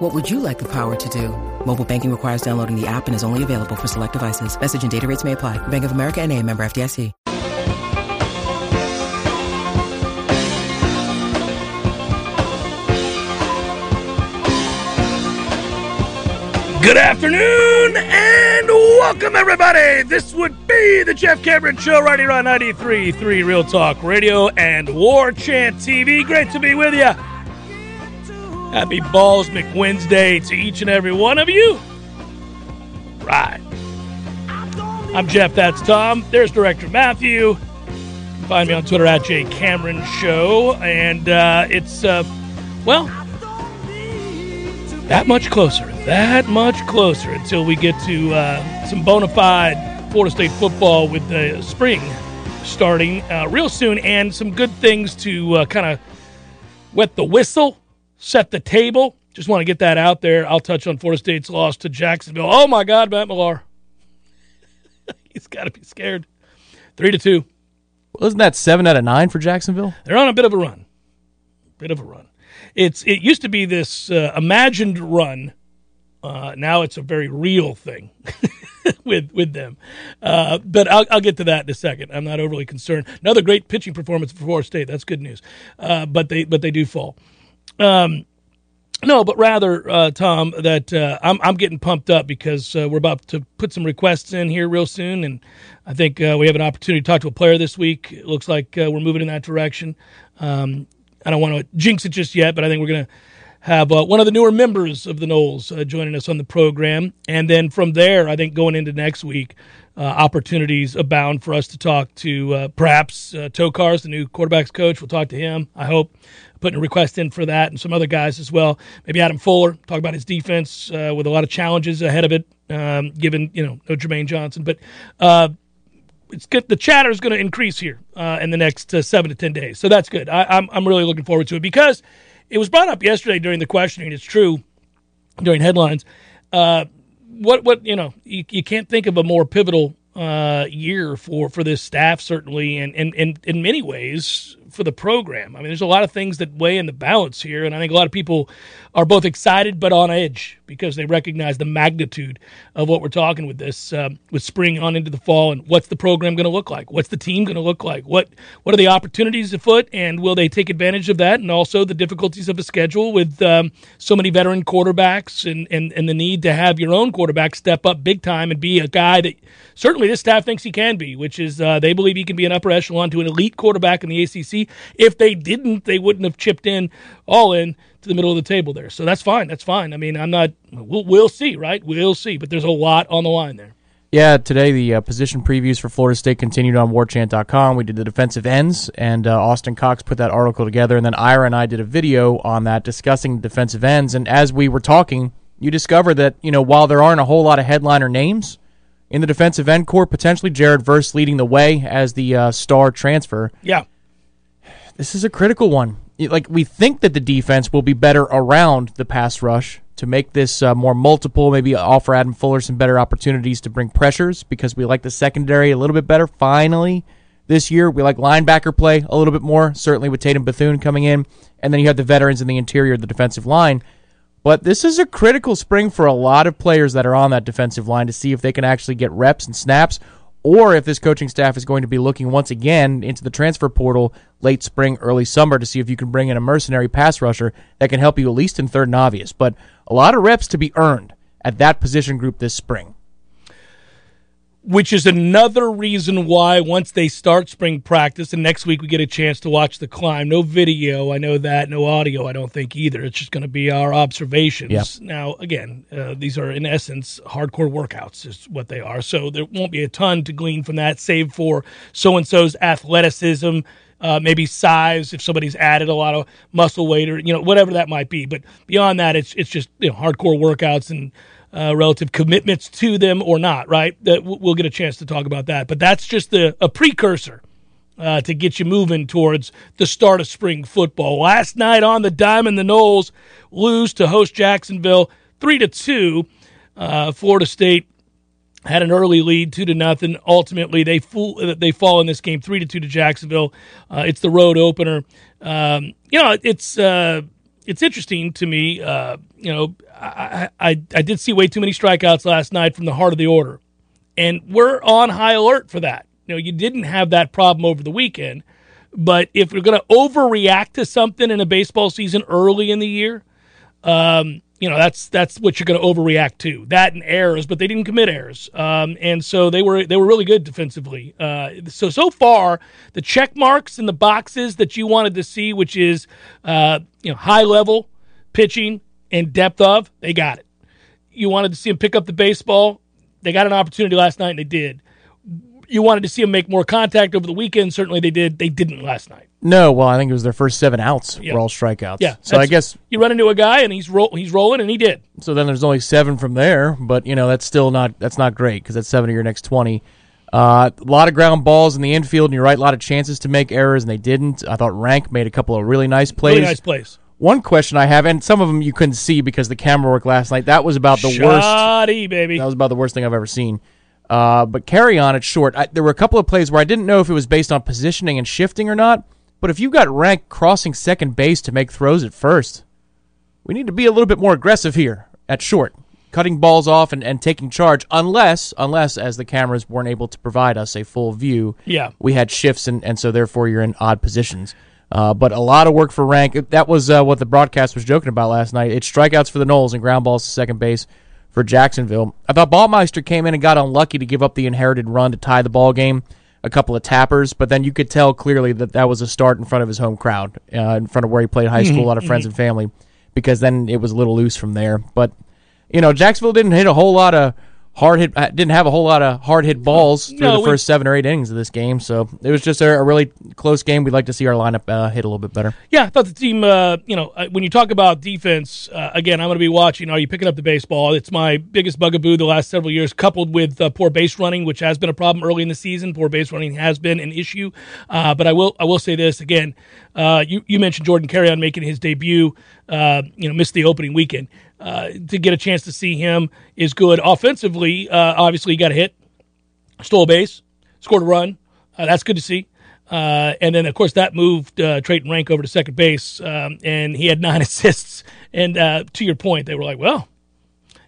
What would you like the power to do? Mobile banking requires downloading the app and is only available for select devices. Message and data rates may apply. Bank of America and a member FDIC. Good afternoon and welcome everybody. This would be the Jeff Cameron Show right here on 93.3 Real Talk Radio and War Chant TV. Great to be with you. Happy Balls McWednesday to each and every one of you. Right. I'm Jeff, that's Tom. There's Director Matthew. Find me on Twitter at J Cameron Show. And uh, it's, uh, well, that much closer, that much closer until we get to uh, some bona fide Florida State football with the spring starting uh, real soon and some good things to uh, kind of wet the whistle, set the table. Just want to get that out there. I'll touch on Florida State's loss to Jacksonville. Oh my God, Matt Millar. He's got to be scared. Three to two. Wasn't that seven out of nine for Jacksonville? They're on a bit of a run. Bit of a run. It's it used to be this uh, imagined run. Uh, now it's a very real thing with with them. Uh, but I'll, I'll get to that in a second. I'm not overly concerned. Another great pitching performance for Florida State. That's good news. Uh, but they but they do fall. Um, no, but rather, uh, Tom, that uh, I'm I'm getting pumped up because uh, we're about to put some requests in here real soon, and I think uh, we have an opportunity to talk to a player this week. It looks like uh, we're moving in that direction. Um, I don't want to jinx it just yet, but I think we're going to have uh, one of the newer members of the Noles joining us on the program. And then from there, I think going into next week, uh, opportunities abound for us to talk to uh, perhaps Tokarz, the new quarterbacks coach. We'll talk to him, I hope, putting a request in for that and some other guys as well. Maybe Adam Fuller, talk about his defense uh, with a lot of challenges ahead of it, um, given, you know, no Jermaine Johnson. But it's good. The chatter is going to increase here uh, in the next uh, seven to ten days, so that's good. I, am I'm, I'm really looking forward to it because it was brought up yesterday during the questioning. It's true during headlines. Uh, what what you know you, you can't think of a more pivotal uh, year for for this staff certainly, and and, and in many ways for the program. I mean, there's a lot of things that weigh in the balance here, and I think a lot of people are both excited but on edge because they recognize the magnitude of what we're talking with this uh, with spring on into the fall and what's the program going to look like? What's the team going to look like? What what are the opportunities afoot and will they take advantage of that? And also the difficulties of a schedule with um, so many veteran quarterbacks and, and and the need to have your own quarterback step up big time and be a guy that certainly this staff thinks he can be which is uh, they believe he can be an upper echelon to an elite quarterback in the ACC if they didn't they wouldn't have chipped in all in to the middle of the table there. So that's fine. That's fine. I mean, I'm not. We'll, we'll see, right? We'll see. But there's a lot on the line there. Yeah, today the uh, position previews for Florida State continued on warchant.com. We did the defensive ends, and uh, Austin Cox put that article together. And then Ira and I did a video on that discussing defensive ends. And as we were talking, you discover that, you know, while there aren't a whole lot of headliner names in the defensive end core, potentially Jared Verse leading the way as the uh, star transfer. Yeah. This is a critical one like we think that the defense will be better around the pass rush to make this uh, more multiple, maybe offer Adam Fuller some better opportunities to bring pressures because we like the secondary a little bit better. Finally, this year we like linebacker play a little bit more, certainly with Tatum Bethune coming in, and then you have the veterans in the interior of the defensive line. But this is a critical spring for a lot of players that are on that defensive line to see if they can actually get reps and snaps or if this coaching staff is going to be looking once again into the transfer portal late spring, early summer to see if you can bring in a mercenary pass rusher that can help you at least in third and obvious. But a lot of reps to be earned at that position group this spring which is another reason why once they start spring practice and next week we get a chance to watch the climb. No video i know that. No audio i don't think either. It's just going to be our observations. Yep. now again uh, these are in essence hardcore workouts is what they are. So there won't be a ton to glean from that save for so and so's athleticism uh, maybe size if somebody's added a lot of muscle weight or you know whatever that might be. But beyond that it's it's just you know hardcore workouts and uh, relative commitments to them or not. Right? That we'll get a chance to talk about that. But that's just the, a precursor. Uh, to get you moving towards the start of spring football. Last night on the Diamond, the Noles lose to host Jacksonville three to two. Uh, Florida State had an early lead, two to nothing. Ultimately, they fool, they fall in this game, three to two to Jacksonville. Uh, it's the road opener. Um, you know, it's uh, it's interesting to me. Uh, you know, I, I I did see way too many strikeouts last night from the heart of the order, and we're on high alert for that. You know, you didn't have that problem over the weekend, but if you're going to overreact to something in a baseball season early in the year, um, you know that's that's what you're going to overreact to. That and errors but they didn't commit errors. Um, and so they were they were really good defensively. Uh, so so far the check marks and the boxes that you wanted to see which is uh, you know high level pitching and depth of they got it you wanted to see them pick up the baseball they got an opportunity last night and they did you wanted to see them make more contact over the weekend certainly they did they didn't last night no, well, I think it was their first seven outs Yeah. were all strikeouts. yeah So I guess you run into a guy and he's roll, he's rolling and he did so. Then there's only seven from there, but you know that's still not that's not great because that's seven of your next twenty. Uh, a lot of ground balls in the infield, and you're right, a lot of chances to make errors, and they didn't. I thought Rank made a couple of really nice plays. really nice plays One question I have, and some of them you couldn't see because the camera work last night. That was about the worst. Shoddy, baby That was about the worst thing I've ever seen. Uh, but carry on at short. I, there were a couple of plays where I didn't know if it was based on positioning and shifting or not. But if you got rank crossing second base to make throws at first, we need to be a little bit more aggressive here at short, cutting balls off and, and taking charge. Unless, unless as the cameras weren't able to provide us a full view, Yeah. we had shifts and, and so therefore you're in odd positions. Uh, but a lot of work for rank. That was uh, what the broadcast was joking about last night. It's strikeouts for the Noles and ground balls to second base for Jacksonville. I thought Ballmeister came in and got unlucky to give up the inherited run to tie the ball game. A couple of tappers, but then you could tell clearly that that was a start in front of his home crowd, uh, in front of where he played high school, a lot of friends and family, because then it was a little loose from there. But you know, Jacksonville didn't hit a whole lot of hard hit, uh, didn't have a whole lot of hard hit balls through No, the first seven or eight innings of this game. So it was just a, a really close game. We'd like to see our lineup uh, hit a little bit better. Yeah, I thought the team. Uh, you know, uh, when you talk about defense, uh, again, I'm going to be watching. Are you picking up the baseball? It's my biggest bugaboo the last several years, coupled with uh, poor base running, which has been a problem early in the season. Poor base running has been an issue. Uh, but I will, I will say this again. Uh, you you mentioned Jordan Carrion making his debut. Uh, you know, missed the opening weekend. Uh, to get a chance to see him is good offensively. Uh, obviously, he got a hit, stole a base, scored a run. Uh, that's good to see. Uh, and then, of course, that moved uh, Treyton Rank over to second base, um, and he had nine assists. And uh, to your point, they were like, "Well,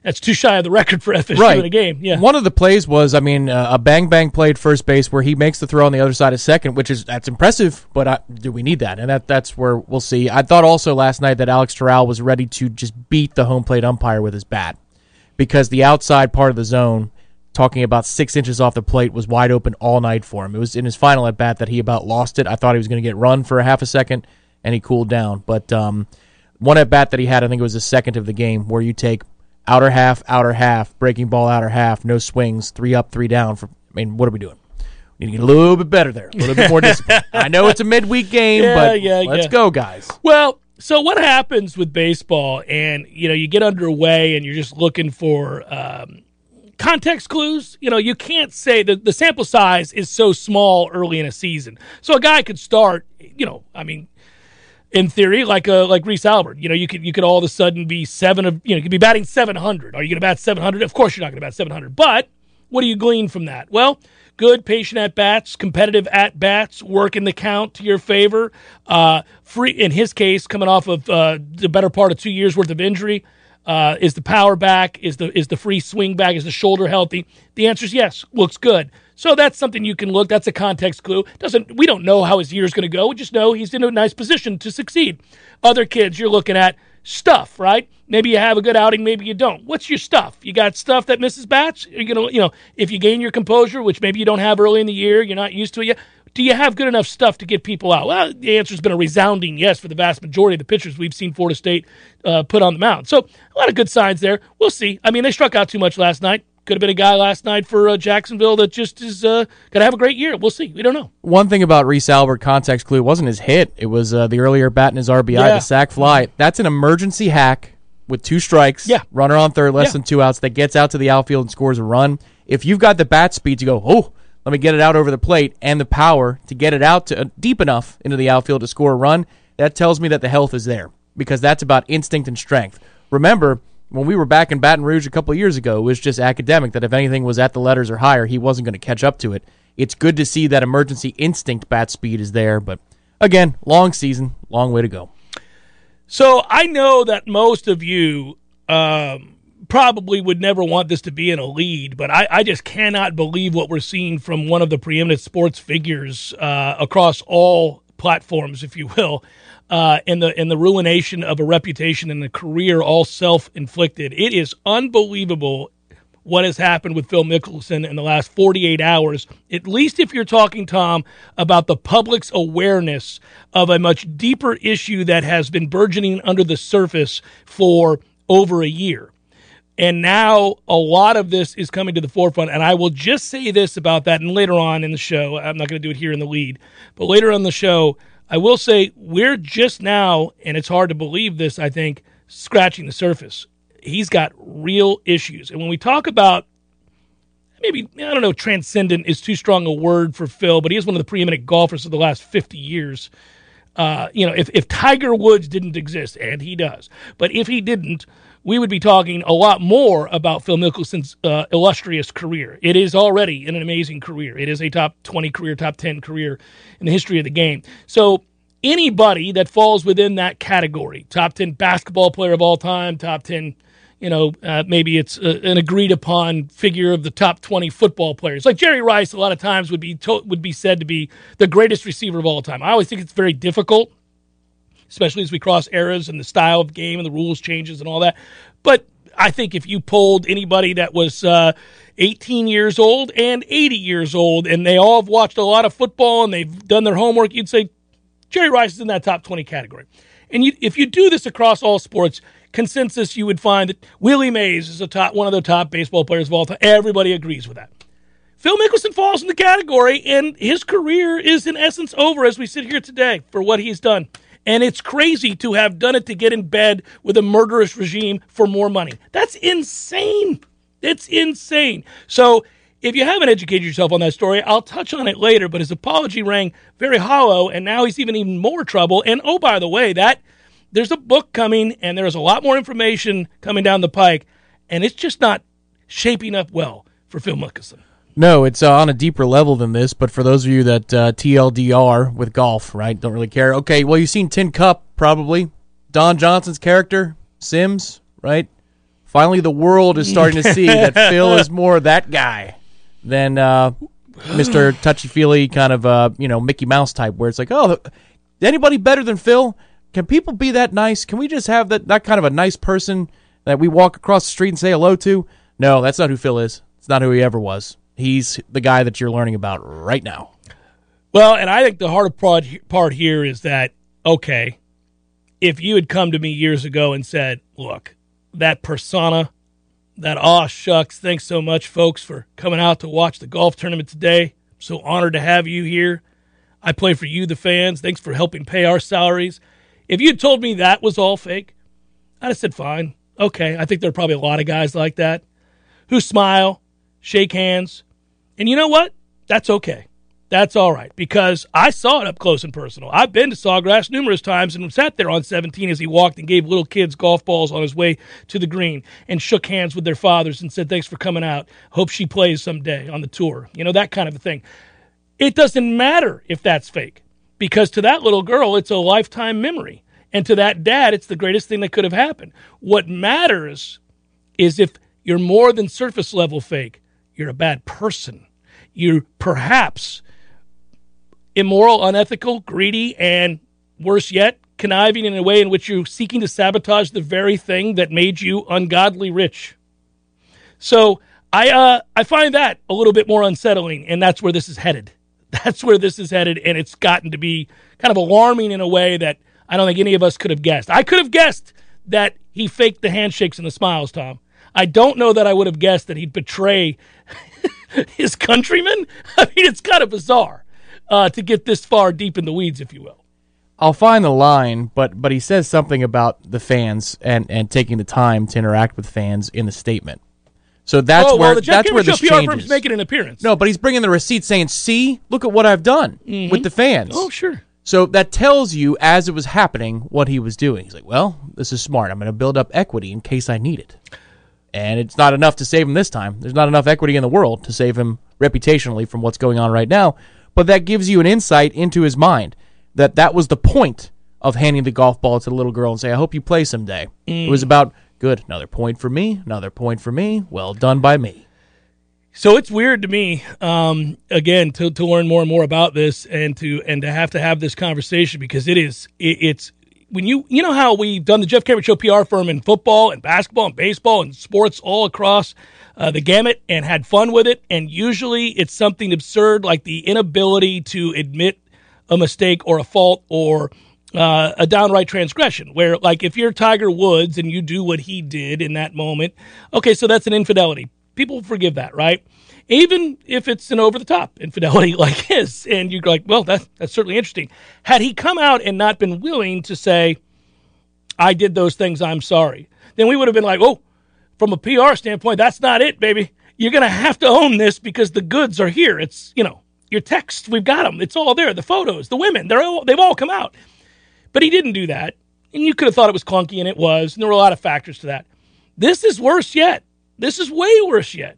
that's too shy of the record for FSU in a game." Yeah, One of the plays was, I mean, uh, a bang bang play at first base where he makes the throw on the other side of second, which is that's impressive. But uh, do we need that? And that that's where we'll see. I thought also last night that Alex Toral was ready to just beat the home plate umpire with his bat because the outside part of the zone, talking about six inches off the plate, was wide open all night for him. It was in his final at bat that he about lost it. I thought he was going to get run for a half a second, and he cooled down. But um, one at bat that he had, I think it was the second of the game, where you take outer half, outer half, breaking ball outer half, no swings, three up, three down. For I mean, what are we doing? We need to get a little bit better there, a little bit more discipline. I know it's a midweek game, Yeah, but yeah, let's yeah. go, guys. Well, so what happens with baseball, and you know, you get underway, and you're just looking for um, context clues. You know, you can't say that the sample size is so small early in a season. So a guy could start. You know, I mean, in theory, like a like Reese Albert. You know, you could you could all of a sudden be seven of you know you could be batting seven hundred. Are you going to bat seven hundred? Of course, you're not going to bat seven hundred. But what do you glean from that? Well, good patient at bats, competitive at bats, working the count to your favor. Uh, free in his case, coming off of uh, the better part of two years worth of injury. Uh, is the power back? Is the is the free swing back? Is the shoulder healthy? The answer is yes. Looks good. So that's something you can look. That's a context clue. Doesn't we don't know how his year's going to go. We just know he's in a nice position to succeed. Other kids, you're looking at stuff, right? Maybe you have a good outing, maybe you don't. What's your stuff? You got stuff that misses bats. You're gonna, you know, if you gain your composure, which maybe you don't have early in the year, you're not used to it yet. Do you have good enough stuff to get people out? Well, the answer's been a resounding yes for the vast majority of the pitchers we've seen Florida State uh, put on the mound. So a lot of good signs there. We'll see. I mean, they struck out too much last night. Could have been a guy last night for uh, Jacksonville that just is uh, going to have a great year. We'll see. We don't know. One thing about Reese Albert context clue wasn't his hit. It was uh, the earlier bat in his RBI, Yeah. the sac fly. That's an emergency hack with two strikes, Yeah. runner on third, less Yeah. than two outs, that gets out to the outfield and scores a run. If you've got the bat speed to go, oh, let me get it out over the plate, and the power to get it out to uh, deep enough into the outfield to score a run, that tells me that the health is there because that's about instinct and strength. Remember, when we were back in Baton Rouge a couple years ago, it was just academic that if anything was at the letters or higher, he wasn't going to catch up to it. It's good to see that emergency instinct bat speed is there, but again, long season, long way to go. So I know that most of you um, probably would never want this to be in a lead, but I, I just cannot believe what we're seeing from one of the preeminent sports figures uh, across all platforms, if you will, uh, in the in the ruination of a reputation and a career, all self inflicted. It is unbelievable what has happened with Phil Mickelson in the last 48 hours, at least if you're talking, Tom, about the public's awareness of a much deeper issue that has been burgeoning under the surface for over a year. And now a lot of this is coming to the forefront. And I will just say this about that. And later on in the show, I'm not going to do it here in the lead, but later on the show, I will say we're just now, and it's hard to believe this, I think, scratching the surface he's got real issues. And when we talk about maybe I don't know, transcendent is too strong a word for Phil, but he is one of the preeminent golfers of the last 50 years. Uh, you know, if, if Tiger Woods didn't exist, and he does, but if he didn't, we would be talking a lot more about Phil Mickelson's uh, illustrious career. It is already an amazing career. It is a top 20 career, top 10 career in the history of the game. So anybody that falls within that category, top 10 basketball player of all time, top 10 you know, uh, maybe it's a, an agreed upon figure of the top 20 football players. Like Jerry Rice, a lot of times would be to- would be said to be the greatest receiver of all time. I always think it's very difficult, especially as we cross eras and the style of game and the rules changes and all that. But I think if you polled anybody that was uh, 18 years old and 80 years old, and they all have watched a lot of football and they've done their homework, you'd say Jerry Rice is in that top 20 category. And you, if you do this across all sports, consensus, you would find that Willie Mays is a top, one of the top baseball players of all time. Everybody agrees with that. Phil Mickelson falls in the category, and his career is in essence over as we sit here today for what he's done. And it's crazy to have done it to get in bed with a murderous regime for more money. That's insane. It's insane. So if you haven't educated yourself on that story, I'll touch on it later, but his apology rang very hollow, and now he's even even more trouble. And oh, by the way, that there's a book coming and there's a lot more information coming down the pike, and it's just not shaping up well for Phil Mickelson. No, it's uh, on a deeper level than this. But for those of you that uh, TLDR with golf, right, don't really care. Okay, well, you've seen Tin Cup probably. Don Johnson's character, Simms, right? Finally, the world is starting to see that Phil is more that guy than uh, Mr. Touchy Feely kind of uh, you know Mickey Mouse type, where it's like, oh, anybody better than Phil? Can people be that nice? Can we just have that that kind of a nice person that we walk across the street and say hello to? No, that's not who Phil is. It's not who he ever was. He's the guy that you're learning about right now. Well, and I think the hard part here is that okay, if you had come to me years ago and said, "Look, that persona, that aw shucks, thanks so much, folks, for coming out to watch the golf tournament today. so honored to have you here. I play for you, the fans. Thanks for helping pay our salaries." If you'd told me that was all fake, I'd have said, "Fine, okay." I think there are probably a lot of guys like that who smile, shake hands, and you know what? That's okay. That's all right because I saw it up close and personal. I've been to Sawgrass numerous times and sat there on 17 as he walked and gave little kids golf balls on his way to the green and shook hands with their fathers and said, Thanks for coming out. Hope she plays someday on the tour. You know, that kind of a thing. It doesn't matter if that's fake because to that little girl, it's a lifetime memory. And to that dad, it's the greatest thing that could have happened. What matters is if you're more than surface level fake, you're a bad person. You're perhaps immoral, unethical, greedy, and worse yet, conniving in a way in which you're seeking to sabotage the very thing that made you ungodly rich. So I uh, I find that a little bit more unsettling, and that's where this is headed. That's where this is headed, and it's gotten to be kind of alarming in a way that I don't think any of us could have guessed. I could have guessed that he faked the handshakes and the smiles, Tom. I don't know that I would have guessed that he'd betray his countrymen. I mean, it's kind of bizarre uh, to get this far deep in the weeds, if you will. I'll find the line, but but he says something about the fans and and taking the time to interact with fans in the statement. So that's oh, where well, the Jeff that's where this PR changes. firm's making an appearance. no, but he's bringing the receipt saying, "See, look at what I've done with the fans." Oh, sure. So that tells you, as it was happening, what he was doing. He's like, "Well, this is smart. I'm going to build up equity in case I need it." And it's not enough to save him this time. There's not enough equity in the world to save him reputationally from what's going on right now. But that gives you an insight into his mind that that was the point of handing the golf ball to the little girl and say, "I hope you play someday." It was about good. Another point for me. Another point for me. Well done by me. So it's weird to me, um, again, to, to learn more and more about this and to and to have to have this conversation because it is it, it's when you you know how we've done the Jeff Cameron Show PR firm in football and basketball and baseball and sports all across uh, the gamut and had fun with it, and usually it's something absurd like the inability to admit a mistake or a fault or uh, a downright transgression where like if you're tiger woods and you do what he did in that moment okay so that's an infidelity. People forgive that right even if it's an over the top infidelity like his and you're like well that, that's certainly interesting had he come out and not been willing to say i did those things i'm sorry then we would have been like oh from a pr standpoint that's not it baby you're going to have to own this because the goods are here it's you know your texts we've got them it's all there the photos the women they're all, they've all come out but he didn't do that. And you could have thought it was clunky, and it was. And there were a lot of factors to that. This is worse yet. This is way worse yet.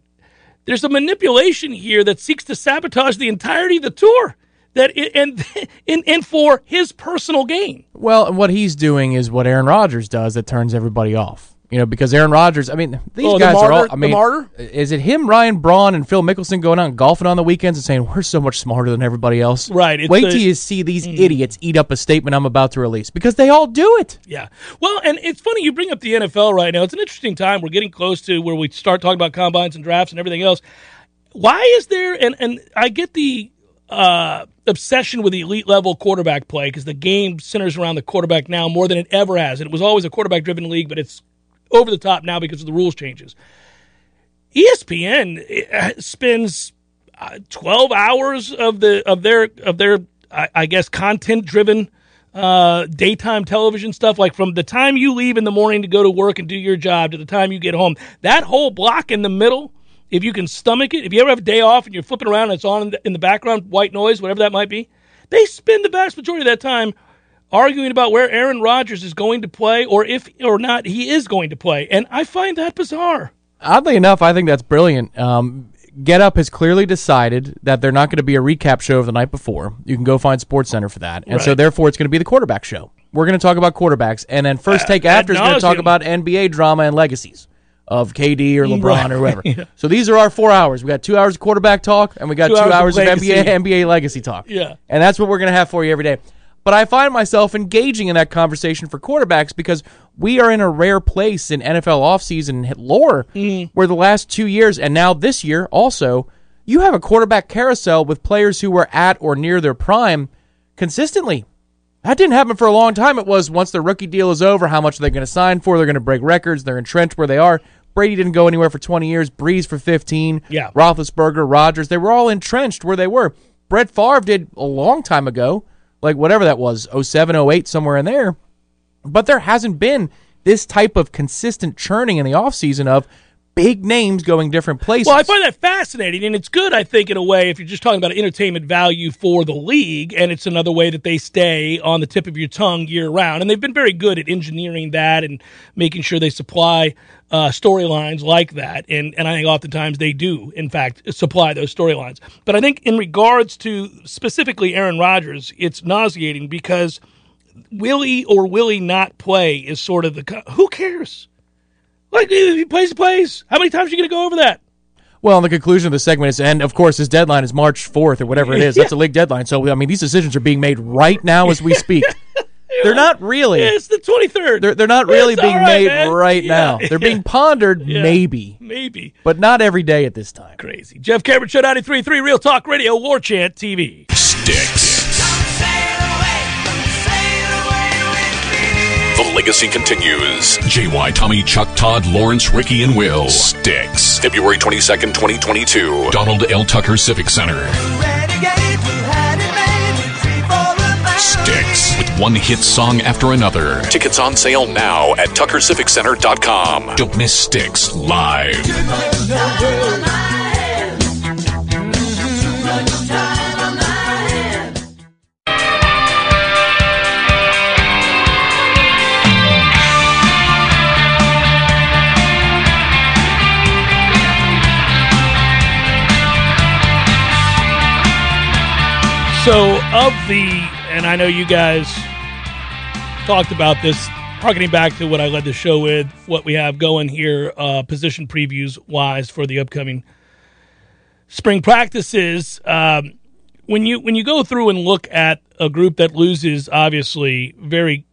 There's a manipulation here that seeks to sabotage the entirety of the tour. That it, and, and and for his personal gain. Well, what he's doing is what Aaron Rodgers does that turns everybody off. You know, because Aaron Rodgers, I mean, these Oh, the guys are all. martyr- I mean, martyr? is it him, Ryan Braun, and Phil Mickelson going out and golfing on the weekends and saying we're so much smarter than everybody else? Right, Wait the- Mm. till you see these idiots eat up a statement I'm about to release because they all do it. Yeah. Well, and it's funny you bring up the NFL right now. It's an interesting time. We're getting close to where we start talking about combines and drafts and everything else. Why is there and and I get the uh, obsession with the elite level quarterback play because the game centers around the quarterback now more than it ever has. And it was always a quarterback driven league, but it's over the top now because of the rules changes. ESPN uh, spends uh, 12 hours of the of their of their I, I guess content driven uh, daytime television stuff like from the time you leave in the morning to go to work and do your job to the time you get home that whole block in the middle if you can stomach it if you ever have a day off and you're flipping around and it's on in the, in the background white noise whatever that might be they spend the vast majority of that time arguing about where Aaron Rodgers is going to play or if or not he is going to play and I find that bizarre Oddly enough, I think that's brilliant. Um, Get Up has clearly decided that they're not going to be a recap show of the night before. You can go find Sports Center for that, and so therefore it's going to be the quarterback show. We're going to talk about quarterbacks, and then first take ad after is going to talk about NBA drama and legacies of KD or LeBron Right. or whoever. So these are our four hours. We got two hours of quarterback talk, and we got Two two, hours of hours, of, legacy. NBA NBA legacy talk. Yeah. and that's what we're going to have for you every day. But I find myself engaging in that conversation for quarterbacks because we are in a rare place in NFL offseason lore mm-hmm. where the last two years and now this year also, you have a quarterback carousel with players who were at or near their prime consistently. That didn't happen for a long time. It was once their rookie deal is over, how much are they going to sign for? They're going to break records. They're entrenched where they are. Brady didn't go anywhere for 20 years. Brees for 15. Yeah. Roethlisberger, Rodgers, they were all entrenched where they were. Brett Favre did a long time ago, like whatever that was, 07, 08, somewhere in there. But there hasn't been this type of consistent churning in the offseason of big names going different places. Well, I find that fascinating, and it's good, I think, in a way, if you're just talking about entertainment value for the league, and it's another way that they stay on the tip of your tongue year round. And they've been very good at engineering that and making sure they supply uh, storylines like that. And, and I think oftentimes they do, in fact, supply those storylines. But I think in regards to specifically Aaron Rodgers, it's nauseating because will he or will he not play is sort of the. Who cares? Like, if he plays, he plays. How many times are you going to go over that? Well, the conclusion of the segment is, and of course, his deadline is March 4th or whatever it is. That's a league deadline. So, I mean, these decisions are being made right now as we speak. they're not really. It's the 23rd. They're, they're not really It's being all right, made man. right Yeah, now. They're yeah. being pondered, maybe, Maybe. but not every day at this time. Crazy. Jeff Cameron, Show 93.3, Real Talk Radio, War Chant TV. Styx. The legacy continues. JY, Tommy, Chuck, Todd, Lawrence, Ricky, and Will. Styx. February 22nd, 2022. Donald L. Tucker Civic Center. Styx with one hit song after another. Tickets on sale now at TuckerCivicCenter.com. Don't miss Styx live. So, of the, and I know you guys talked about this, harkening back to what I led the show with, what we have going here, uh, position previews wise for the upcoming spring practices. Um, when you when you go through and look at a group that loses, obviously very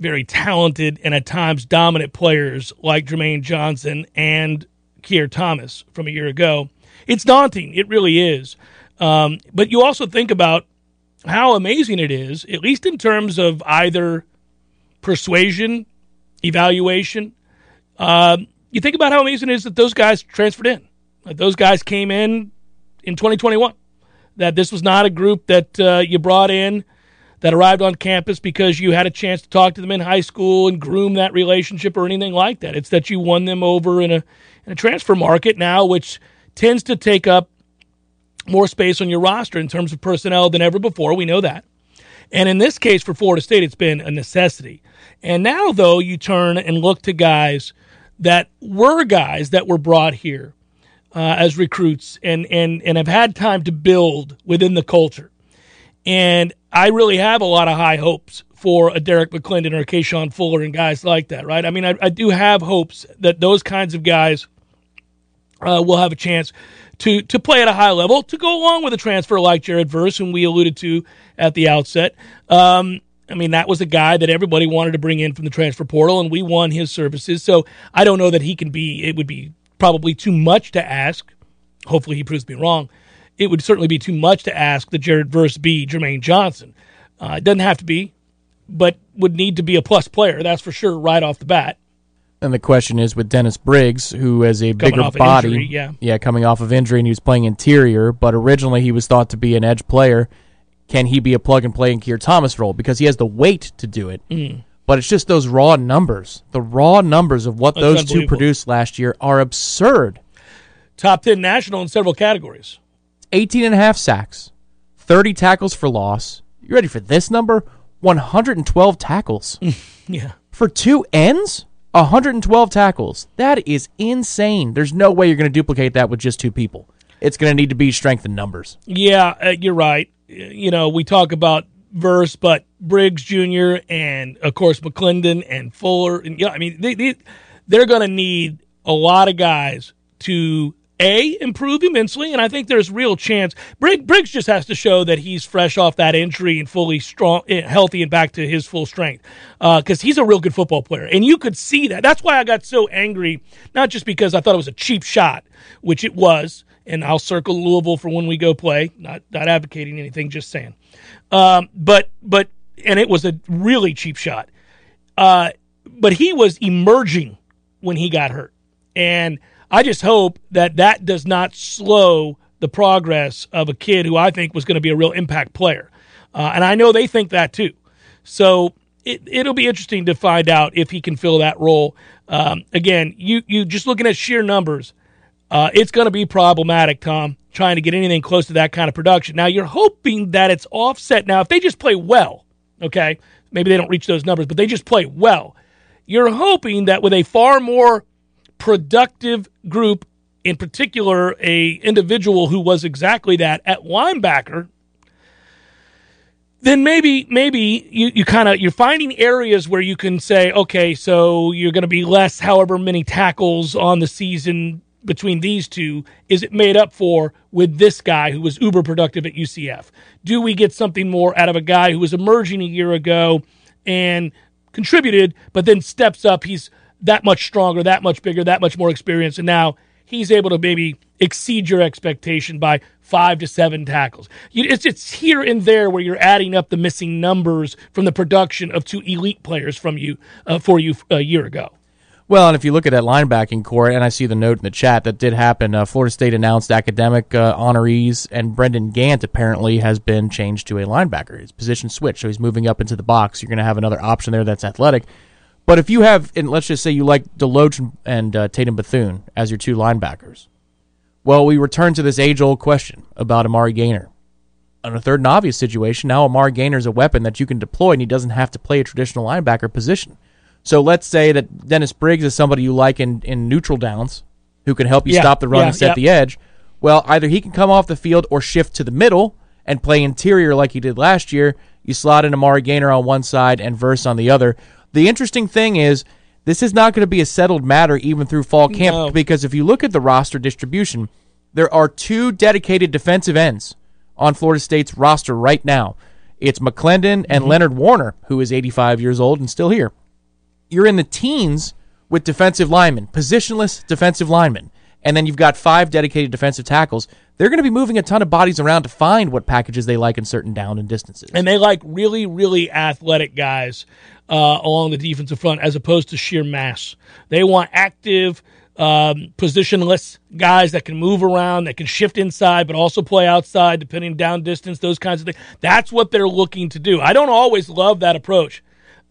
very talented and at times dominant players like Jermaine Johnson and Keir Thomas from a year ago, it's daunting. It really is. Um, but you also think about how amazing it is, at least in terms of either persuasion, evaluation. Um, you think about how amazing it is that those guys transferred in, that those guys came in in 2021, that this was not a group that uh, you brought in that arrived on campus because you had a chance to talk to them in high school and groom that relationship or anything like that. It's that you won them over in a in a transfer market now, which tends to take up more space on your roster in terms of personnel than ever before. We know that. And in this case for Florida State, it's been a necessity. And now, though, you turn and look to guys that were guys that were brought here uh, as recruits and, and, and have had time to build within the culture. And I really have a lot of high hopes for a Derrick McLendon or a Quashon Fuller and guys like that, right? I mean, I, I do have hopes that those kinds of guys uh, will have a chance to to play at a high level to go along with a transfer like Jared Verse, whom we alluded to at the outset. Um, I mean, that was a guy that everybody wanted to bring in from the transfer portal, and we won his services. So I don't know that he can be. It would be probably too much to ask. Hopefully, he proves me wrong. It would certainly be too much to ask that Jared Verse be Jermaine Johnson. Uh, it doesn't have to be, but would need to be a plus player. That's for sure, right off the bat. And the question is with Dennis Briggs, who has a Coming bigger body, injury, yeah. yeah, coming off of injury, and he was playing interior, but originally he was thought to be an edge player. Can he be a plug and play in Keir Thomas role because he has the weight to do it? Mm. But it's just those raw numbers. The raw numbers of what That's those two produced last year are absurd. Top 10 national in several categories. 18 and a half sacks, 30 tackles for loss. You ready for this number? 112 tackles. Yeah. for two ends, 112 tackles. That is insane. There's no way you're going to duplicate that with just two people. It's going to need to be strength in numbers. Yeah, uh, you're right. You know, we talk about Verse, but Briggs Jr. and of course McLendon and Fuller, and yeah, I mean they, they they're going to need a lot of guys to a improve immensely, and I think there's real chance. Briggs just has to show that he's fresh off that injury and fully strong, eh, healthy, and back to his full strength because he's a real good football player, and you could see that. That's why I got so angry, not just because I thought it was a cheap shot, which it was, and I'll circle Louisville for when we go play. Not not advocating anything, just saying. Um, but but and it was a really cheap shot. Uh, but he was emerging when he got hurt, and I just hope that that does not slow the progress of a kid who I think was going to be a real impact player, uh, and I know they think that too. So it, it'll be interesting to find out if he can fill that role. Um, again, you you just looking at sheer numbers, uh, it's going to be problematic, Tom, trying to get anything close to that kind of production. Now you're hoping that it's offset. Now if they just play well, okay, maybe they don't reach those numbers, but they just play well. You're hoping that with a far more productive group, in particular, a individual who was exactly that at linebacker, then maybe maybe you, you kind of you're finding areas where you can say, okay, so you're going to be less, however many tackles on the season between these two. Is it made up for with this guy who was uber productive at UCF? Do we get something more out of a guy who was emerging a year ago and contributed, but then steps up? He's that much stronger, that much bigger, that much more experienced, and now he's able to maybe exceed your expectation by five to seven tackles. It's it's here and there where you're adding up the missing numbers from the production of two elite players from you uh, for you a year ago. Well, and if you look at that linebacking core, and I see the note in the chat that did happen, uh, Florida State announced academic uh, honorees, and Brendan Gant apparently has been changed to a linebacker. His position switch, so he's moving up into the box. You're going to have another option there that's athletic. But if you have, and let's just say you like Deloach and uh, Tatum Bethune as your two linebackers, well, we return to this age old question about Amari Gainer. On a third and obvious situation, now Amari Gainer is a weapon that you can deploy, and he doesn't have to play a traditional linebacker position. So let's say that Dennis Briggs is somebody you like in, in neutral downs who can help you Yeah, stop the run yeah, and set yeah. the edge. Well, either he can come off the field or shift to the middle and play interior like he did last year. You slot in Amari Gainer on one side and Verse on the other. The interesting thing is, this is not going to be a settled matter even through fall camp No. because if you look at the roster distribution, there are two dedicated defensive ends on Florida State's roster right now. It's McLendon and mm-hmm. Leonard Warner, who is 85 years old and still here you're in the teens with defensive linemen, positionless defensive linemen, and then you've got five dedicated defensive tackles. They're going to be moving a ton of bodies around to find what packages they like in certain down and distances. and they like really, really athletic guys uh, along the defensive front as opposed to sheer mass. They want active, um, positionless guys that can move around, that can shift inside, but also play outside depending down distance, those kinds of things. That's what they're looking to do. I don't always love that approach,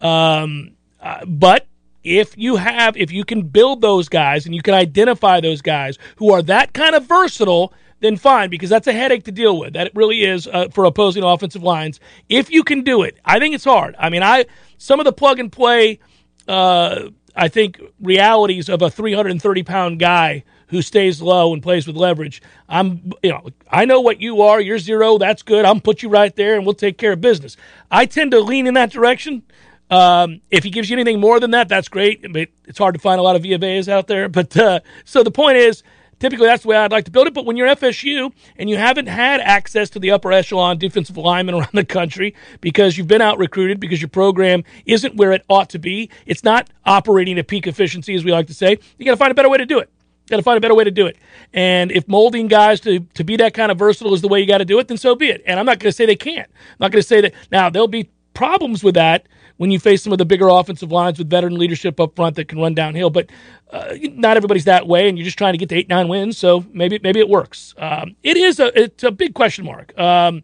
um, uh, but if you have, if you can build those guys and you can identify those guys who are that kind of versatile, then fine, because that's a headache to deal with. That it really is uh, for opposing offensive lines. If you can do it, I think it's hard. I mean, I some of the plug and play, uh, I think realities of a 330 pound guy who stays low and plays with leverage. I'm, you know, I know what you are. You're zero. That's good. I'm put you right there, and we'll take care of business. I tend to lean in that direction. Um, if he gives you anything more than that, that's great. But it's hard to find a lot of VFAs out there. But uh, so the point is, typically that's the way I'd like to build it. But when you're FSU and you haven't had access to the upper echelon defensive linemen around the country because you've been out recruited because your program isn't where it ought to be, it's not operating at peak efficiency, as we like to say. You got to find a better way to do it. Got to find a better way to do it. And if molding guys to, to be that kind of versatile is the way you got to do it, then so be it. And I'm not going to say they can't. I'm not going to say that. Now, there'll be problems with that when you face some of the bigger offensive lines with veteran leadership up front that can run downhill. But uh, not everybody's that way, and you're just trying to get to eight, nine wins. So maybe maybe it works. Um, it is a it's a big question mark. Um,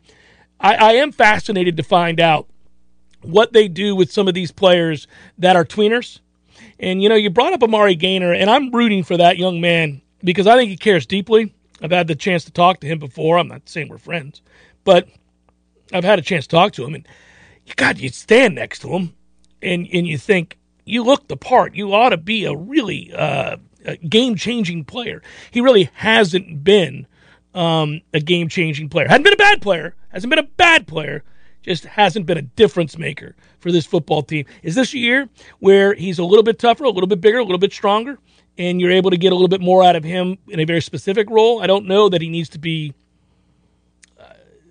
I, I am fascinated to find out what they do with some of these players that are tweeners. And you know, you brought up Amari Gainer, and I'm rooting for that young man because I think he cares deeply. I've had the chance to talk to him before. I'm not saying we're friends, but I've had a chance to talk to him, and God, you stand next to him, and and you think you look the part. You ought to be a really uh, game changing player. He really hasn't been um, a game changing player. Hasn't been a bad player. Hasn't been a bad player. Just hasn't been a difference maker for this football team. Is this year where he's a little bit tougher, a little bit bigger, a little bit stronger, and you're able to get a little bit more out of him in a very specific role? I don't know that he needs to be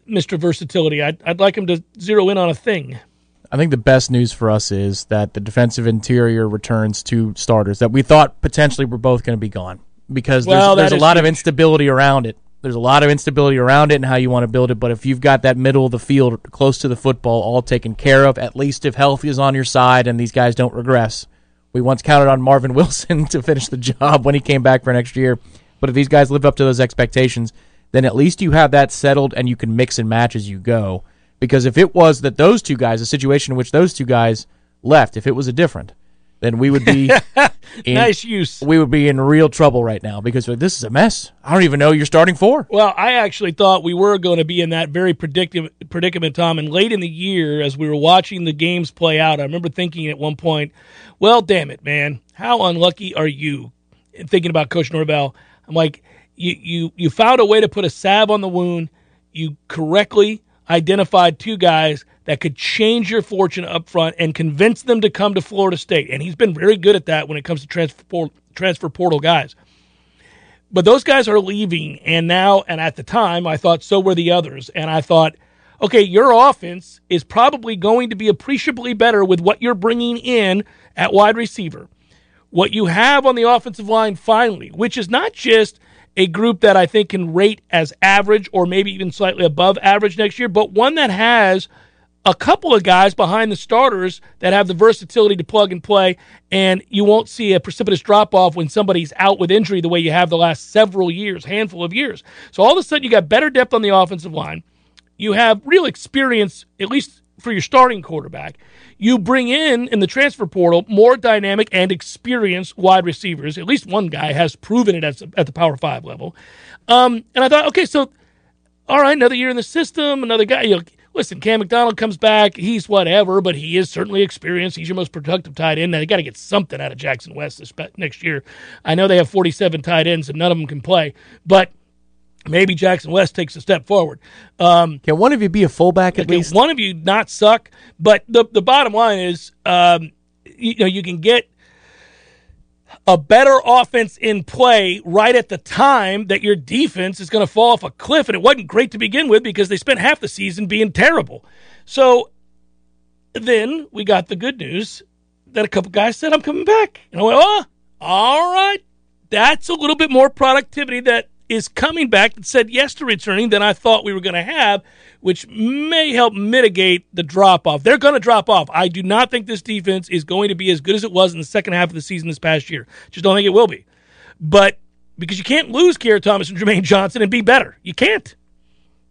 Mr. Versatility. I'd, I'd like him to zero in on a thing. I think the best news for us is that the defensive interior returns two starters that we thought potentially were both going to be gone because Well, there's, there's a lot of instability around it. There's a lot of instability around it and how you want to build it. But if you've got that middle of the field close to the football all taken care of, at least if health is on your side and these guys don't regress. We once counted on Marvin Wilson to finish the job when he came back for next year. But if these guys live up to those expectations, then at least you have that settled and you can mix and match as you go. Because if it was that those two guys, a situation in which those two guys left, if it was a different, then we would be in, Nice use. we would be in real trouble right now because this is a mess. I don't even know you're starting four. Well, I actually thought we were going to be in that very predictive predicament, Tom. And late in the year, as we were watching the games play out, I remember thinking at one point, "Well, damn it, man, how unlucky are you?" And thinking about Coach Norvell, I'm like, "You you you found a way to put a salve on the wound. You correctly identified two guys that could change your fortune up front and convince them to come to Florida State. And he's been very good at that when it comes to transfer transfer portal guys." But those guys are leaving, and now, and at the time, I thought so were the others. And I thought, okay, your offense is probably going to be appreciably better with what you're bringing in at wide receiver. What you have on the offensive line finally, which is not just a group that I think can rate as average or maybe even slightly above average next year, but one that has a couple of guys behind the starters that have the versatility to plug and play, and you won't see a precipitous drop off when somebody's out with injury the way you have the last several years, handful of years. So all of a sudden, you got better depth on the offensive line. You have real experience, at least for your starting quarterback. You bring in in the transfer portal more dynamic and experienced wide receivers. At least one guy has proven it at, at the Power Five level. Um, and I thought, okay, so all right, another year in the system, another guy. You know, listen, Cam McDonald comes back. He's whatever, but he is certainly experienced. He's your most productive tight end. Now, they got to get something out of Jackson West this next year. I know they have 47 tight ends and none of them can play, but maybe Jackson West takes a step forward. Um, can one of you be a fullback at least? One of you not suck, but the the bottom line is, um, you know, you can get a better offense in play right at the time that your defense is going to fall off a cliff. And it wasn't great to begin with because they spent half the season being terrible. So then we got the good news that a couple guys said, I'm coming back. And I went, oh, all right. That's a little bit more productivity that is coming back that said yes to returning than I thought we were going to have, which may help mitigate the drop off. They're going to drop off. I do not think this defense is going to be as good as it was in the second half of the season this past year. Just don't think it will be. But because you can't lose Keir Thomas and Jermaine Johnson and be better. You can't.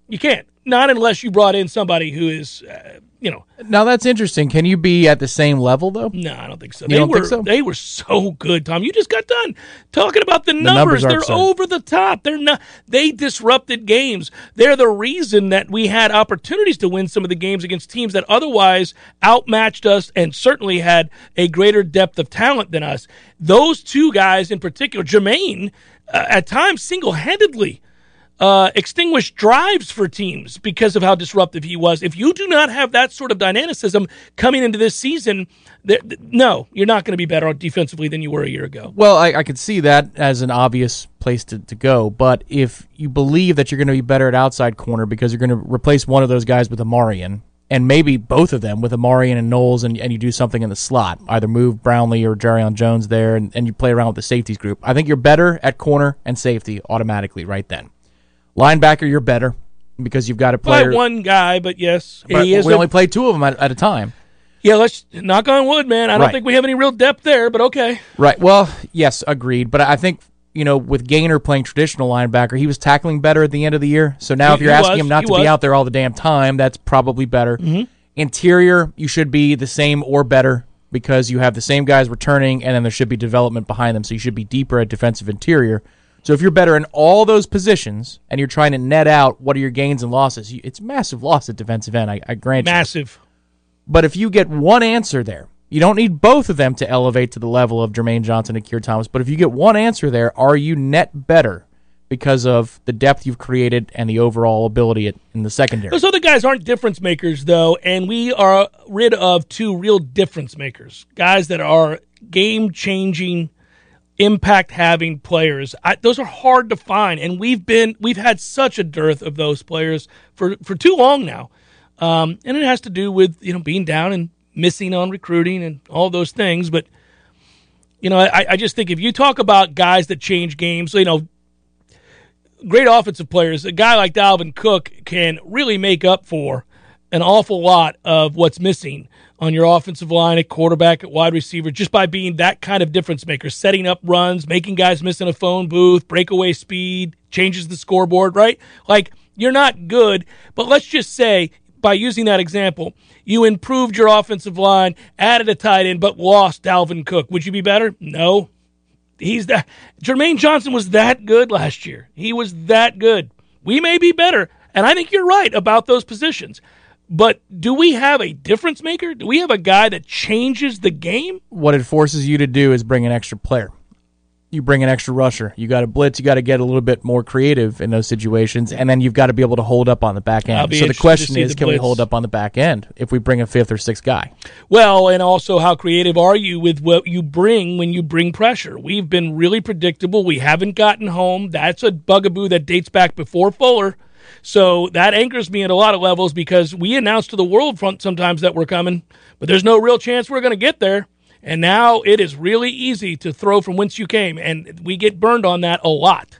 You can't. Not unless you brought in somebody who is, uh, you know. Now that's interesting. Can you be at the same level though? No, I don't think so. You they don't were think so? they were so good, Tom. You just got done talking about the, numbers are They're absurd. over the top. They're not. They disrupted games. They're the reason that we had opportunities to win some of the games against teams that otherwise outmatched us and certainly had a greater depth of talent than us. Those two guys in particular, Jermaine, uh, at times single handedly uh, extinguished drives for teams because of how disruptive he was. If you do not have that sort of dynamicism coming into this season, th- th- no, you're not going to be better defensively than you were a year ago. Well, I, I could see that as an obvious place to, to go. But if you believe that you're going to be better at outside corner because you're going to replace one of those guys with Omarion, and maybe both of them with Omarion and Knowles, and, and you do something in the slot, either move Brownlee or Jarrian Jones there, and, and you play around with the safeties group, I think you're better at corner and safety automatically right then. Linebacker, you're better because you've got a player. Play one guy, but yes, but he is. we a- only play two of them at, at a time. yeah, let's knock on wood, man. I don't Right. think we have any real depth there, but okay. Right. Well, yes, agreed. But I think you know with Gainer playing traditional linebacker, he was tackling better at the end of the year. So now, He- if you're asking was. him not to was. be out there all the damn time, that's probably better. Mm-hmm. Interior, you should be the same or better because you have the same guys returning, and then there should be development behind them. So you should be deeper at defensive interior. So if you're better in all those positions and you're trying to net out what are your gains and losses, you, it's massive loss at defensive end. I, I grant you. Massive. But if you get one answer there, you don't need both of them to elevate to the level of Jermaine Johnson and Keir Thomas. But if you get one answer there, are you net better because of the depth you've created and the overall ability at, in the secondary? Those other guys aren't difference makers, though, and we are rid of two real difference makers. Guys that are game changing, impact having players. I, those are hard to find, and we've been we've had such a dearth of those players for for too long now. Um, and it has to do with you know being down and missing on recruiting and all those things. But you know, I, I just think if you talk about guys that change games, you know, great offensive players, a guy like Dalvin Cook can really make up for an awful lot of what's missing on your offensive line at quarterback, at wide receiver, just by being that kind of difference maker, setting up runs, making guys miss in a phone booth, breakaway speed, changes the scoreboard, right? Like, you're not good, but let's just say, by using that example, you improved your offensive line, added a tight end, but lost Dalvin Cook. Would you be better? No, he's that Jermaine Johnson was that good last year. He was that good. We may be better, and I think you're right about those positions. But do we have a difference maker? Do we have a guy that changes the game? what it forces you to do is bring an extra player. You bring an extra rusher. You got to blitz. You got to get a little bit more creative in those situations, and then you've got to be able to hold up on the back end. So the question is, the can we hold up on the back end if we bring a fifth or sixth guy? Well, and also how creative are you with what you bring when you bring pressure? We've been really predictable. We haven't gotten home. That's a bugaboo that dates back before Fuller. So that anchors me at a lot of levels because we announce to the world front sometimes that we're coming, but there's no real chance we're going to get there. And now it is really easy to throw from whence you came, and we get burned on that a lot.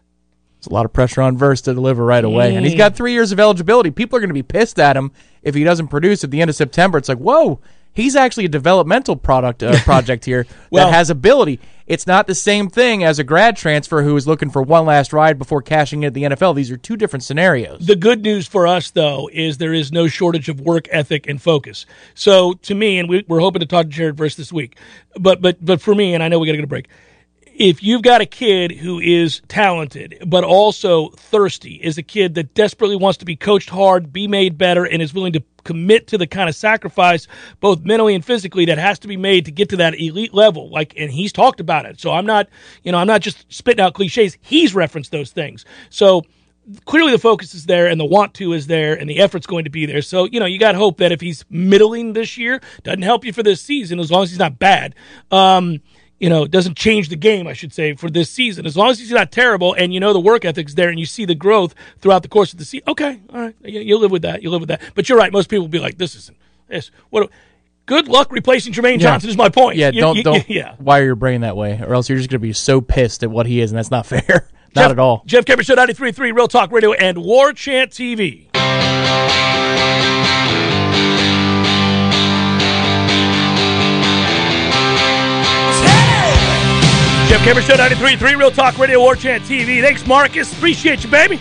It's a lot of pressure on Verse to deliver right away, and he's got three years of eligibility. People are going to be pissed at him if he doesn't produce at the end of September, it's like, whoa, he's actually a developmental product uh, project here Well- that has ability. It's not the same thing as a grad transfer who is looking for one last ride before cashing in at the NFL. These are two different scenarios. The good news for us, though, is there is no shortage of work ethic and focus. So, to me, and we, we're hoping to talk to Jared Verse this week, but but but for me, and I know we got to get a break. If you've got a kid who is talented but also thirsty, is a kid that desperately wants to be coached hard, be made better, and is willing to commit to the kind of sacrifice, both mentally and physically, that has to be made to get to that elite level. Like, and he's talked about it. So I'm not, you know, I'm not just spitting out cliches. He's referenced those things. So clearly the focus is there and the want to is there and the effort's going to be there. So, you know, you got hope that if he's middling this year, doesn't help you for this season as long as he's not bad. Um, you know, it doesn't change the game, I should say, for this season. As long as he's not terrible and you know the work ethic's there and you see the growth throughout the course of the season, okay, all right, you, live with that. You live with that. But you're right. Most people will be like, this isn't this. What? Good luck replacing Jermaine Yeah. Johnson is my point. Yeah, You- don't you- don't yeah. wire your brain that way, or else you're just going to be so pissed at what he is, and that's not fair. not Jeff, at all. Jeff Cameron Show 93.3 Real Talk Radio and War Chant TV. Jeff Cameron Show 93.3 Real Talk Radio War Chant TV. Thanks, Marcus. Appreciate you, baby.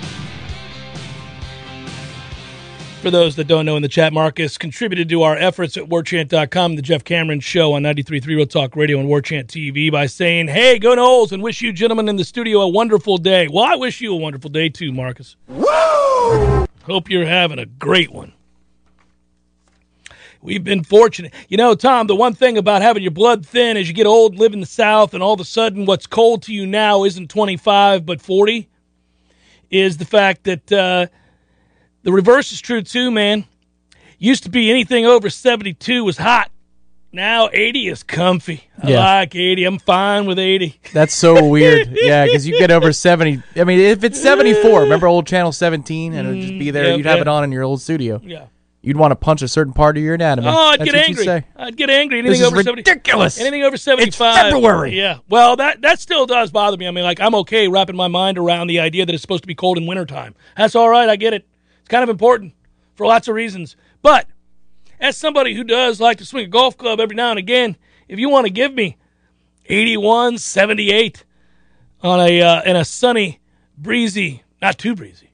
For those that don't know in the chat, Marcus contributed to our efforts at warchant.com, the Jeff Cameron Show on 93.3 Real Talk Radio and Warchant TV by saying, hey, go Noles and wish you gentlemen in the studio a wonderful day. Well, I wish you a wonderful day too, Marcus. Woo! Hope you're having a great one. We've been fortunate. You know, Tom, the one thing about having your blood thin as you get old live in the South, and all of a sudden what's cold to you now isn't 25 but 40, is the fact that uh, the reverse is true too, man. Used to be anything over 72 was hot. Now 80 is comfy. I Yeah. like 80. I'm fine with 80. That's so weird. Yeah, because you get over 70. I mean, if it's 74, remember old Channel 17, and it would just be there. yeah, you'd have it on in your old studio. Yeah. You'd want to punch a certain part of your anatomy. Oh, I'd That's get angry. Say. I'd get angry. Anything over 70 ridiculous. Anything over 75. February. Yeah. Well, that that still does bother me. I mean, like I'm okay wrapping my mind around the idea that it's supposed to be cold in wintertime. That's all right. I get it. It's kind of important for lots of reasons. But as somebody who does like to swing a golf club every now and again, if you want to give me 81, 78 on a uh, in a sunny, breezy, not too breezy,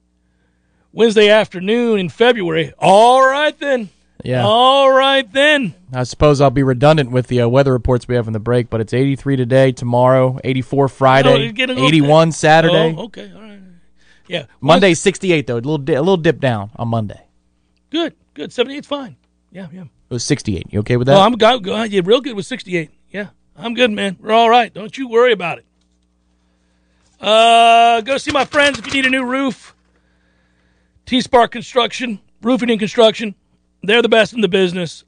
Wednesday afternoon in February, all right then. Yeah. All right then. I suppose I'll be redundant with the uh, weather reports we have in the break, but it's 83 today, tomorrow, 84 Oh, Friday, you're getting 81 Saturday. Oh, okay. All right. Yeah. Monday 68 though, a little di- a little dip down on Monday. Good. Good. 78's fine. Yeah, yeah. It was 68. You okay with that? Oh, I'm go, go, yeah, real good with 68. Yeah. I'm good, man. We're all right. Don't you worry about it. Uh, go see my friends if you need a new roof. T Spark Construction, roofing and construction. They're the best in the business.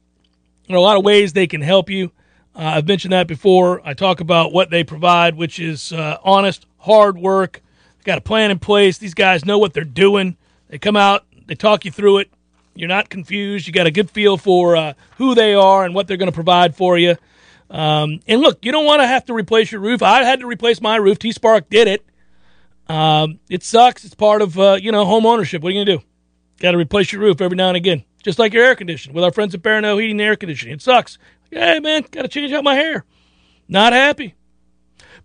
There are a lot of ways they can help you. Uh, I've mentioned that before. I talk about what they provide, which is uh, honest, hard work. They've got a plan in place. These guys know what they're doing. They come out, they talk you through it. You're not confused. You got a good feel for uh, who they are and what they're going to provide for you. Um, and look, you don't want to have to replace your roof. I had to replace my roof. T Spark did it. Um, it sucks. It's part of uh, you know home ownership. What are you gonna do? Got to replace your roof every now and again, just like your air conditioning. With our friends at Barano Heating and Air Conditioning, it sucks. Hey man, got to change out my hair. Not happy.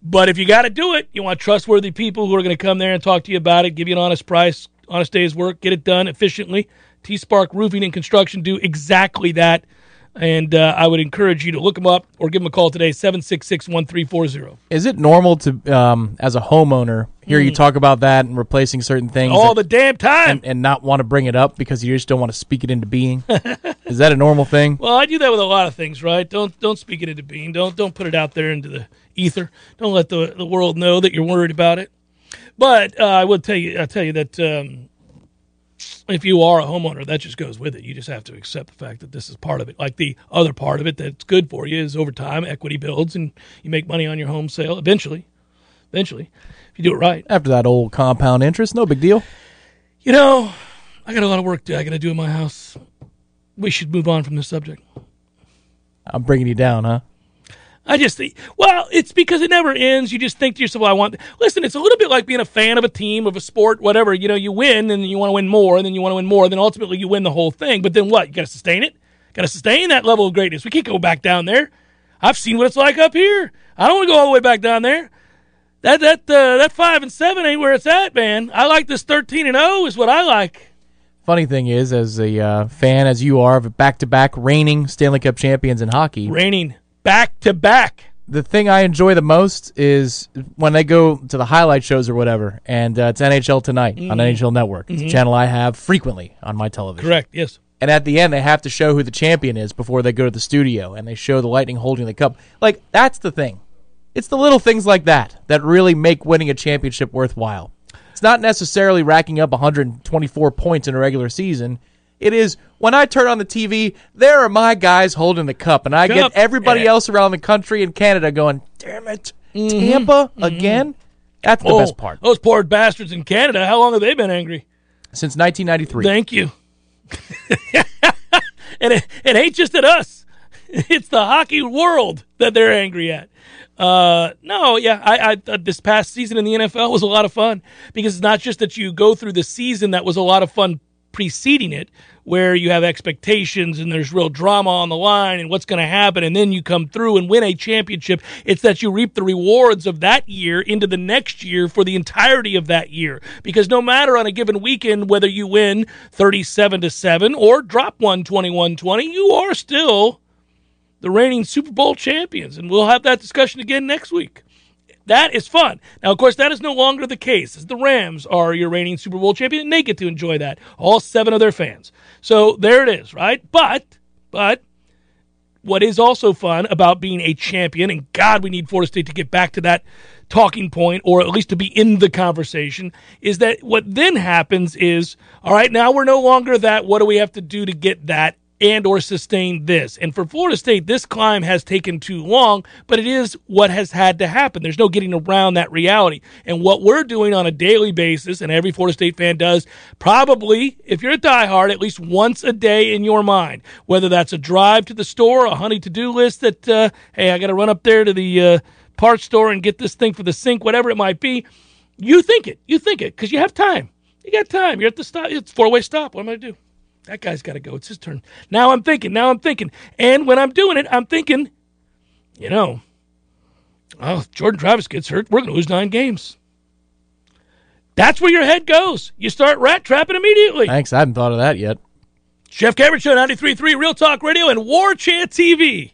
But if you got to do it, you want trustworthy people who are going to come there and talk to you about it, give you an honest price, honest day's work, get it done efficiently. T Spark Roofing and Construction do exactly that. And uh, I would encourage you to look them up or give them a call today, 766 1340. Is it normal to, um, as a homeowner, hear you talk about that and replacing certain things All that- the damn time. and, and not want to bring it up because you just don't want to speak it into being? Is that a normal thing? Well, I do that with a lot of things, right? Don't don't speak it into being. Don't don't put it out there into the ether. Don't let the the world know that you're worried about it. But uh, I will tell you, I tell you that um, if you are a homeowner, that just goes with it. You just have to accept the fact that this is part of it. Like the other part of it that's good for you is over time, equity builds, and you make money on your home sale eventually. Eventually, if you do it right. After that old compound interest, no big deal. You know, I got a lot of work to I got to do in my house. We should move on from this subject. I'm bringing you down, huh? I just think, well, it's because it never ends. You just think to yourself, well, I want. Listen, it's a little bit like being a fan of a team, of a sport, whatever. You know, you win and you want to win more, and then you want to win more, and then ultimately you win the whole thing. But then what? You got to sustain it. Got to sustain that level of greatness. We can't go back down there. I've seen what it's like up here. I don't want to go all the way back down there. That that uh, that five and seven ain't where it's at, man. I like this thirteen and zero is what I like. Funny thing is, as a uh, fan as you are of back-to-back reigning Stanley Cup champions in hockey, Raining back to back. the thing I enjoy the most is when they go to the highlight shows or whatever, and uh, it's NHL Tonight on NHL Network. It's a channel I have frequently on my television. Correct. Yes. And at the end, they have to show who the champion is before they go to the studio, and they show the Lightning holding the cup. Like that's the thing. It's the little things like that that really make winning a championship worthwhile. It's not necessarily racking up 124 points in a regular season. It is when I turn on the TV, there are my guys holding the cup, and I Cup. get everybody Yeah. else around the country and Canada going, "Damn it, mm-hmm. Tampa mm-hmm. again!" That's the oh, best part. Those poor bastards in Canada. How long have they been angry? Since 1993, Thank you. and it, it ain't just at us. It's the hockey world that they're angry at. Uh, no, yeah, I, I thought this past season in the NFL was a lot of fun because it's not just that you go through the season that was a lot of fun preceding it, where you have expectations and there's real drama on the line and what's going to happen, and then you come through and win a championship. It's that you reap the rewards of that year into the next year for the entirety of that year. Because no matter on a given weekend whether you win 37 to 7 or drop one 21 20, you are still the reigning Super Bowl champions. And we'll have that discussion again next week. That is fun. Now, of course, that is no longer the case, as the Rams are your reigning Super Bowl champion, and they get to enjoy that. All seven of their fans. So there it is, right? But, but, what is also fun about being a champion, and God, we need Florida State to get back to that talking point, or at least to be in the conversation, is that what then happens is, all right, now we're no longer that. What do we have to do to get that? And or sustain this. And for Florida State, this climb has taken too long, but it is what has had to happen. There's no getting around that reality. And what we're doing on a daily basis, and every Florida State fan does, probably, if you're a diehard, at least once a day in your mind, whether that's a drive to the store, a honey to-do list that, uh, hey, I got to run up there to the uh, parts store and get this thing for the sink, whatever it might be. You think it. You think it because you have time. You got time. You're at the stop. It's four-way stop. What am I going to do? That guy's got to go. It's his turn. Now I'm thinking. Now I'm thinking. And when I'm doing it, I'm thinking, you know, oh, Jordan Travis gets hurt, we're going to lose nine games. That's where your head goes. You start rat trapping immediately. Thanks. I hadn't thought of that yet. Jeff Cameron Show, 93.3 Real Talk Radio and War Chant TV.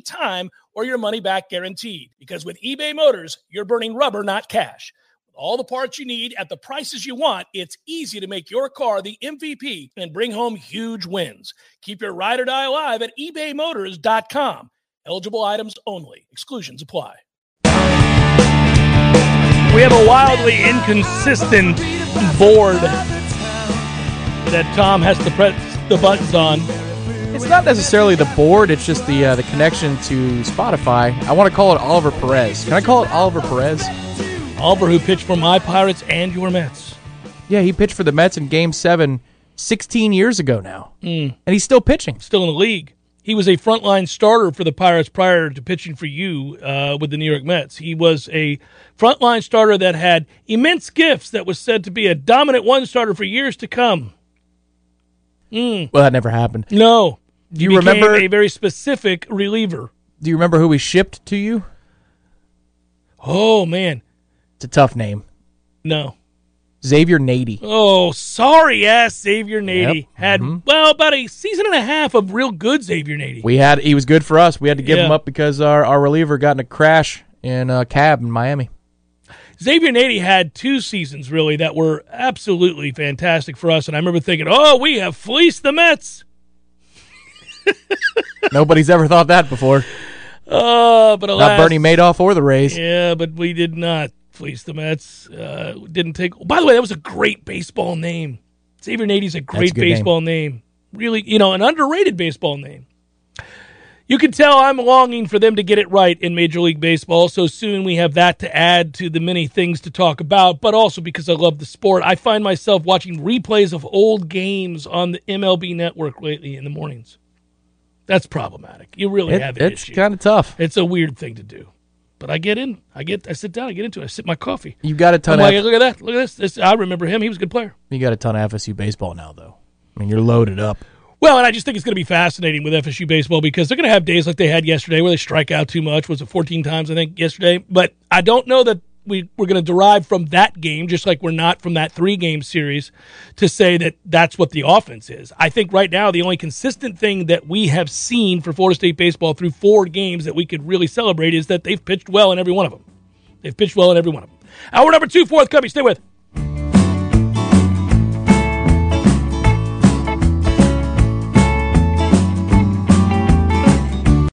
time or your money back guaranteed. Because with eBay Motors, you're burning rubber, not cash. With all the parts you need at the prices you want, it's easy to make your car the MVP and bring home huge wins. Keep your ride or die alive at ebaymotors.com. Eligible items only, exclusions apply. We have a wildly inconsistent board that Tom has to press the buttons on. It's not necessarily the board; it's just the uh, the connection to Spotify. I want to call it Oliver Perez. Can I call it Oliver Perez? Oliver, who pitched for my Pirates and your Mets. Yeah, he pitched for the Mets in Game Seven 16 years ago now, mm. and he's still pitching. Still in the league. He was a frontline starter for the Pirates prior to pitching for you uh, with the New York Mets. He was a frontline starter that had immense gifts that was said to be a dominant one starter for years to come. Mm. Well, that never happened. No. Do you remember a very specific reliever? Do you remember who we shipped to you? Oh man, it's a tough name. No. Xavier Nady. Oh, sorry, ass Xavier Nady Yep. had Mhm. well about a season and a half of real good Xavier Nady. We had he was good for us. We had to give Yeah. him up because our, our reliever got in a crash in a cab in Miami. Xavier Nady had two seasons really that were absolutely fantastic for us, and I remember thinking, "Oh, we have fleeced the Mets." Nobody's ever thought that before. Uh, but alas, Not Bernie Madoff or the Rays. Yeah, but we did not fleece the Mets. Uh, didn't take. By the way, that was a great baseball name. Xavier Nady's a great a good name. baseball name. Really, you know, an underrated baseball name. You can tell I'm longing for them to get it right in Major League Baseball. So soon we have that to add to the many things to talk about, but also because I love the sport. I find myself watching replays of old games on the MLB network lately in the mornings. That's problematic. You really It- have an it's issue. kind of tough. It's a weird thing to do. But I get in. I get. I sit down. I get into it. I sip my coffee. You've got a I'm ton like, of look at that. Look at this. this. I remember him. He was a good player. you got a ton of FSU baseball now, though. I mean, you're loaded up. Well, and I just think it's going to be fascinating with FSU baseball because they're going to have days like they had yesterday where they strike out too much. Was it 14 times, I think, yesterday? But I don't know that we, we're going to derive from that game, just like we're not from that three game series, to say that that's what the offense is. I think right now the only consistent thing that we have seen for Florida State baseball through four games that we could really celebrate is that they've pitched well in every one of them. They've pitched well in every one of them. Hour number two, fourth coming. Stay with.